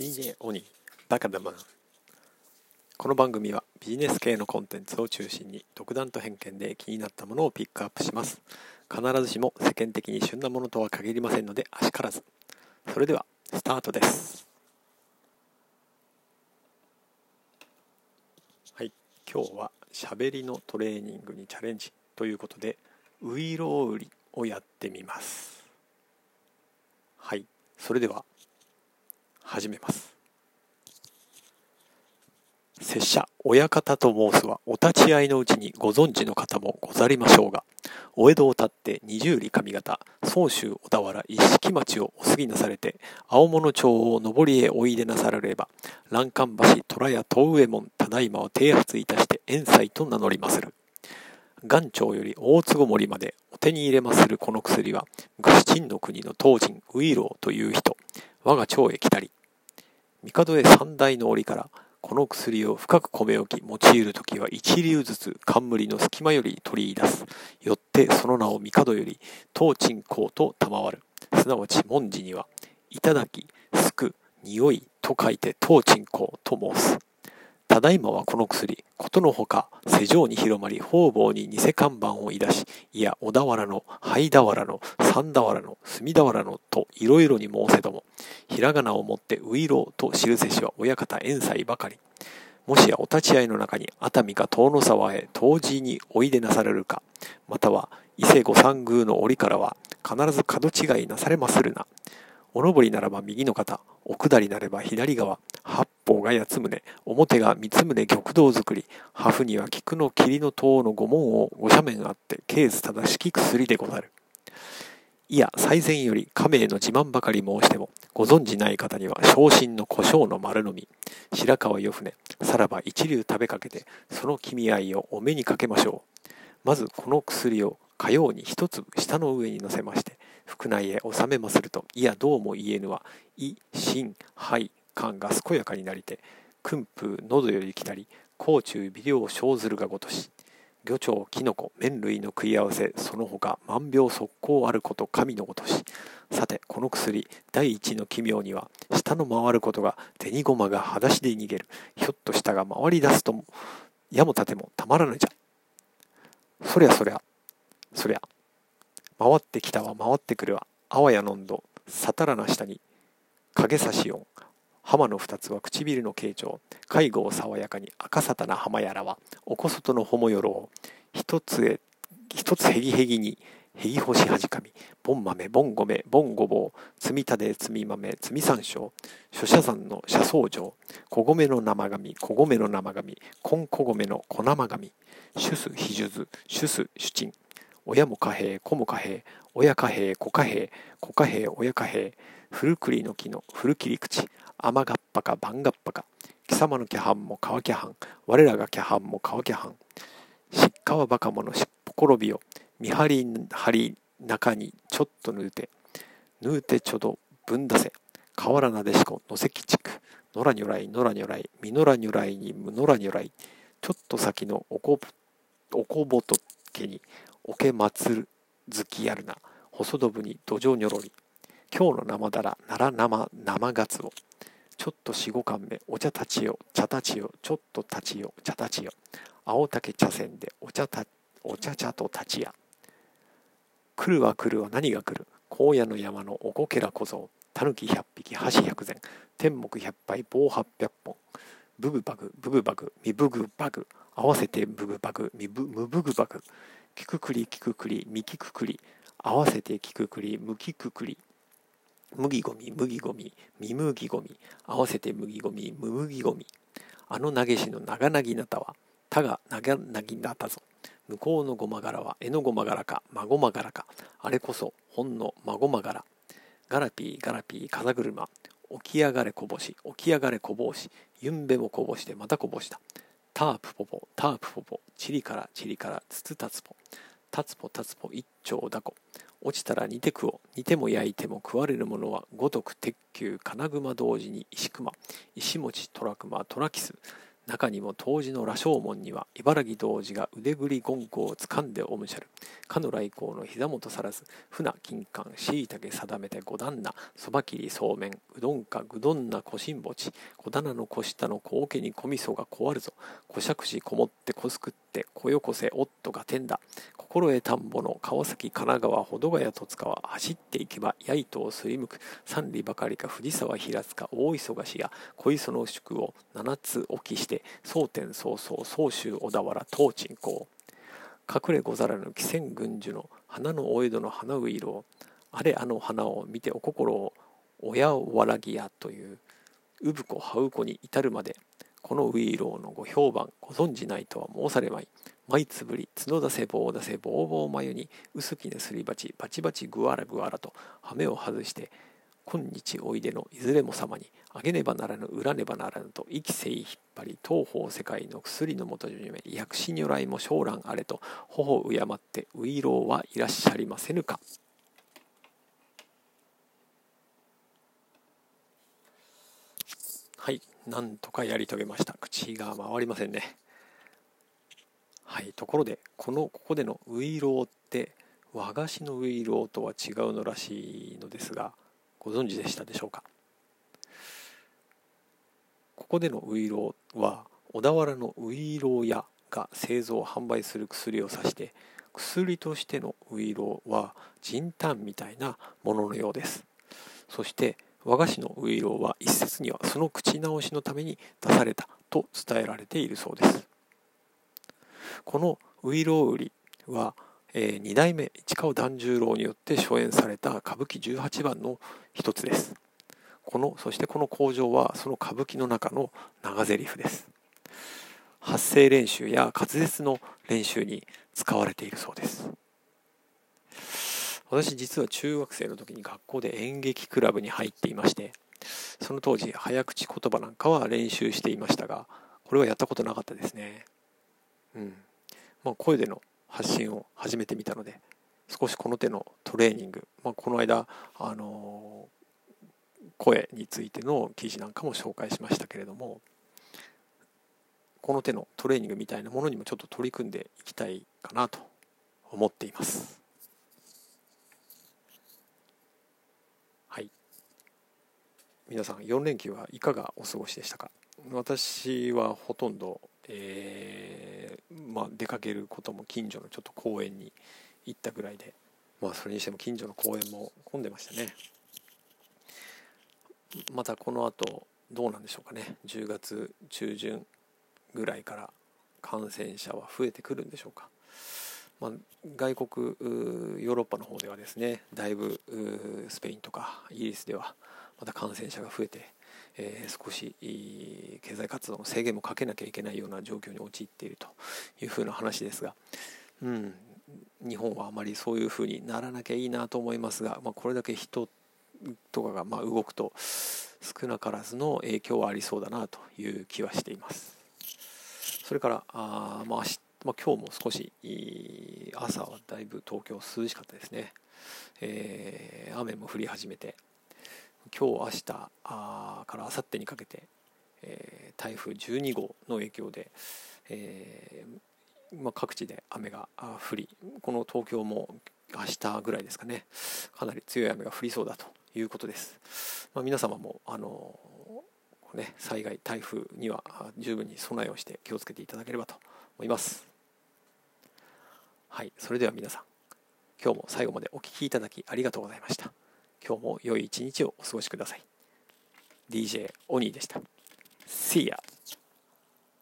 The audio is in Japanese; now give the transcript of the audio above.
PJ オニーバカだマンこの番組はビジネス系のコンテンツを中心に独断と偏見で気になったものをピックアップします。必ずしも世間的に旬なものとは限りませんのであしからず。それではスタートです。はい。今日はしゃべりのトレーニングにチャレンジということでウイロウリをやってみます。はい。それでは始めます。拙者親方と申すはお立ち会いのうちにご存知の方もござりましょうがお江戸を立って二十里上方総州小田原一色町をお過ぎなされて青物町を上りへおいでなさられば欄干橋虎屋東上門ただいまを提発いたして遠斎と名乗りまする。元朝より大坪森までお手に入れまするこの薬は昔陳の国の当人ウイローという人我が町へ来たり帝へ三大の折からこの薬を深く米置き用いる時は一流ずつ冠の隙間より取り出す。よってその名を帝より当鎮公と賜る。すなわち文字には「いただき」「すく」「匂い」と書いて当鎮公と申す。ただいまはこの薬、ことのほか、世上に広まり、方々に偽看板をいだし、いや、小田原の、灰俵の、三俵の、隅俵の、と、いろいろに申せども、ひらがなをもって、ういろうと記せしは親方遠斎ばかり。もしやお立ち会いの中に熱海か遠野沢へ当時においでなされるか、または伊勢御三宮の折からは必ず角違いなされまするな。お上りならば右の肩、お下りなれば左側、八方が八つ宗、表が三つ宗玉堂作り、破風には菊の霧の塔の五門を五斜面あって、ケース正しき薬でござる。いや、最前より亀への自慢ばかり申しても、ご存じない方には、昇進の胡椒の丸のみ、白川よ船、さらば一流食べかけて、その君合いをお目にかけましょう。まずこの薬を火曜に一粒下の上に乗せまして、腹内へ収めますると、いやどうも言えぬは、胃、心、肺、肝が健やかになりて、訓風、喉より来たり、甲虫、微量、生ずるがごとし、魚鳥、キノコ、麺類の食い合わせ、その他万病速攻あること神のごとし。さて、この薬、第一の奇妙には、下の回ることが、銭駒が裸足で逃げる。ひょっと下が回り出すとも、矢も盾もたまらぬじゃ。そりゃそりゃ、そりゃ。回ってきたは回ってくるわ。あわやのんど、さたらな下に、影差し音。浜の二つは唇の形状。介護を爽やかに赤さたな浜やらは、おこそとのほもよろを、一つへ、一つへぎへぎに、へぎ干しはじかみ、ぼん豆、ぼん米、ぼんごぼう、つみたでつみ豆、つみ山椒、諸社山の車窓城、小米の生紙、小米の生紙、こん小米の小生紙、主す非術、主す主鎮、親も貨幣、子も貨幣、親貨幣、子貨幣、子貨幣、親貨幣、古栗の木の古切り口、甘がっぱか番がっぱか、貴様のキャハンも川キャハン、我らがキャハンも川キャハン、しっかわばかものしっぽ転びを、見張り張り中にちょっと縫うて、縫うてちょどぶんだせ、河原なでしこ、野関地区、野良如来、野良如来、みのら如来にむのら如来、ちょっと先のおこおこぼとけに、おけまつるずきやるな、細どぶに土壌にょろり、今日の生だら、奈良生生がつお、ちょっと四五貫目、お茶立ちよ、茶立ちよ、ちょっと立ちよ、茶立ちよ、青竹茶筅でお茶た、お茶茶と立ちや。来るは来るは何が来る？荒野の山のおこけら小僧、たぬき百匹、箸百膳、天目百杯、棒八百本、ブグバグ、ブグバグ、ミブグバグ、合わせてブグバグ、ミブムブグバグ、キククリキククリ、ミキククリ、合わせてキククリ、ムキククリ、麦ゴミ、麦ゴミ、ミ麦ゴミ、合わせて麦ゴミ、ム麦ゴミ。あの投げしの長なぎなたは、たが長なぎなたぞ。向こうのごま柄は、えのごま柄か、まごま柄か。あれこそ、ほんのまごま柄。ガラピー、ガラピー、風車。起き上がれこぼし、起き上がれこぼし。ゆんべもこぼして、またこぼした。タープポポ、タープポポ。チリからチリからつつたつぽ。たつぽたつぽ一丁だこ。落ちたら煮て食おう。煮ても焼いても食われるものは五徳鉄球金熊同時に石熊。石持虎熊虎キス。中にも当時の羅生門には茨城童子が腕振り言語をつかんでおむしゃる。かの来光の膝元さらず。船金柑しいたけ定めて五段なそば切りそうめん。うどんかぐどんなこしんぼち小棚の小下の小桶に小味噌が壊るぞ。小しゃくしこもってこすくってこよこせおっとがてんだ。心得田んぼの川崎神奈川保土ヶ谷戸塚は走っていけばやいとをすりむく三里ばかりか藤沢平塚大忙しや小磯の宿を七つ置きして蒼天早々総州小田原東鎮公。隠れござらぬ汽船軍樹の花のお江戸の花う色をあれあの花を見てお心を親わらぎやという産子羽う子に至るまでこのウイローのご評判ご存じないとは申されまい舞つぶり角出せ棒出せぼうぼう眉に薄きねすり鉢バチバチぐわらぐわらと羽目を外して今日おいでのいずれも様にあげねばならぬ裏ねばならぬと生きせい引っ張り東方世界の薬のもとじめ薬師如来も将来あれと頬を敬ってウイローはいらっしゃりませぬかはいなんとかやり遂げました。口が回りませんね。はい。ところでこのここでのウイローって和菓子のウイローとは違うのらしいのですがご存知でしたでしょうか？ここでのウイローは小田原のウイロー屋が製造販売する薬を指して薬としてのウイローは人炭みたいなもののようです。そして和菓子のウイローは一説にはその口直しのために出されたと伝えられているそうです。このウイロー売りは、えー、2代目市川團十郎によって初演された歌舞伎18番の一つです。このそしてこの工場はその歌舞伎の中の長台詞です。発声練習や滑舌の練習に使われているそうです。私実は中学生の時に学校で演劇クラブに入っていましてその当時早口言葉なんかは練習していましたがこれはやったことなかったですねうんまあ声での発信を始めてみたので少しこの手のトレーニング、まあ、この間あの声についての記事なんかも紹介しましたけれどもこの手のトレーニングみたいなものにもちょっと取り組んでいきたいかなと思っています。皆さん4連休はいかがお過ごしでしたか？私はほとんど、えー、まあ、出かけることも近所のちょっと公園に行ったぐらいでまあそれにしても近所の公園も混んでましたね。またこの後どうなんでしょうかね。10月中旬ぐらいから感染者は増えてくるんでしょうか、まあ、外国ヨーロッパの方ではですねだいぶスペインとかイギリスではまた感染者が増えて、えー、少し経済活動の制限もかけなきゃいけないような状況に陥っているというふうな話ですが、うん、日本はあまりそういうふうにならなきゃいいなと思いますが、まあ、これだけ人とかがま動くと少なからずの影響はありそうだなという気はしています。それからあ、まあまあ、今日も少し朝はだいぶ東京涼しかったですね、えー、雨も降り始めて今日明日あから明後日にかけて、えー、台風12号の影響で、えー、まあ、各地で雨が降りこの東京も明日ぐらいですかねかなり強い雨が降りそうだということです、まあ、皆様もあのね、災害台風には十分に備えをして気をつけていただければと思います。はいそれでは皆さん今日も最後までお聴きいただきありがとうございました。今日も良い一日をお過ごしください。DJ オニーでした。See ya!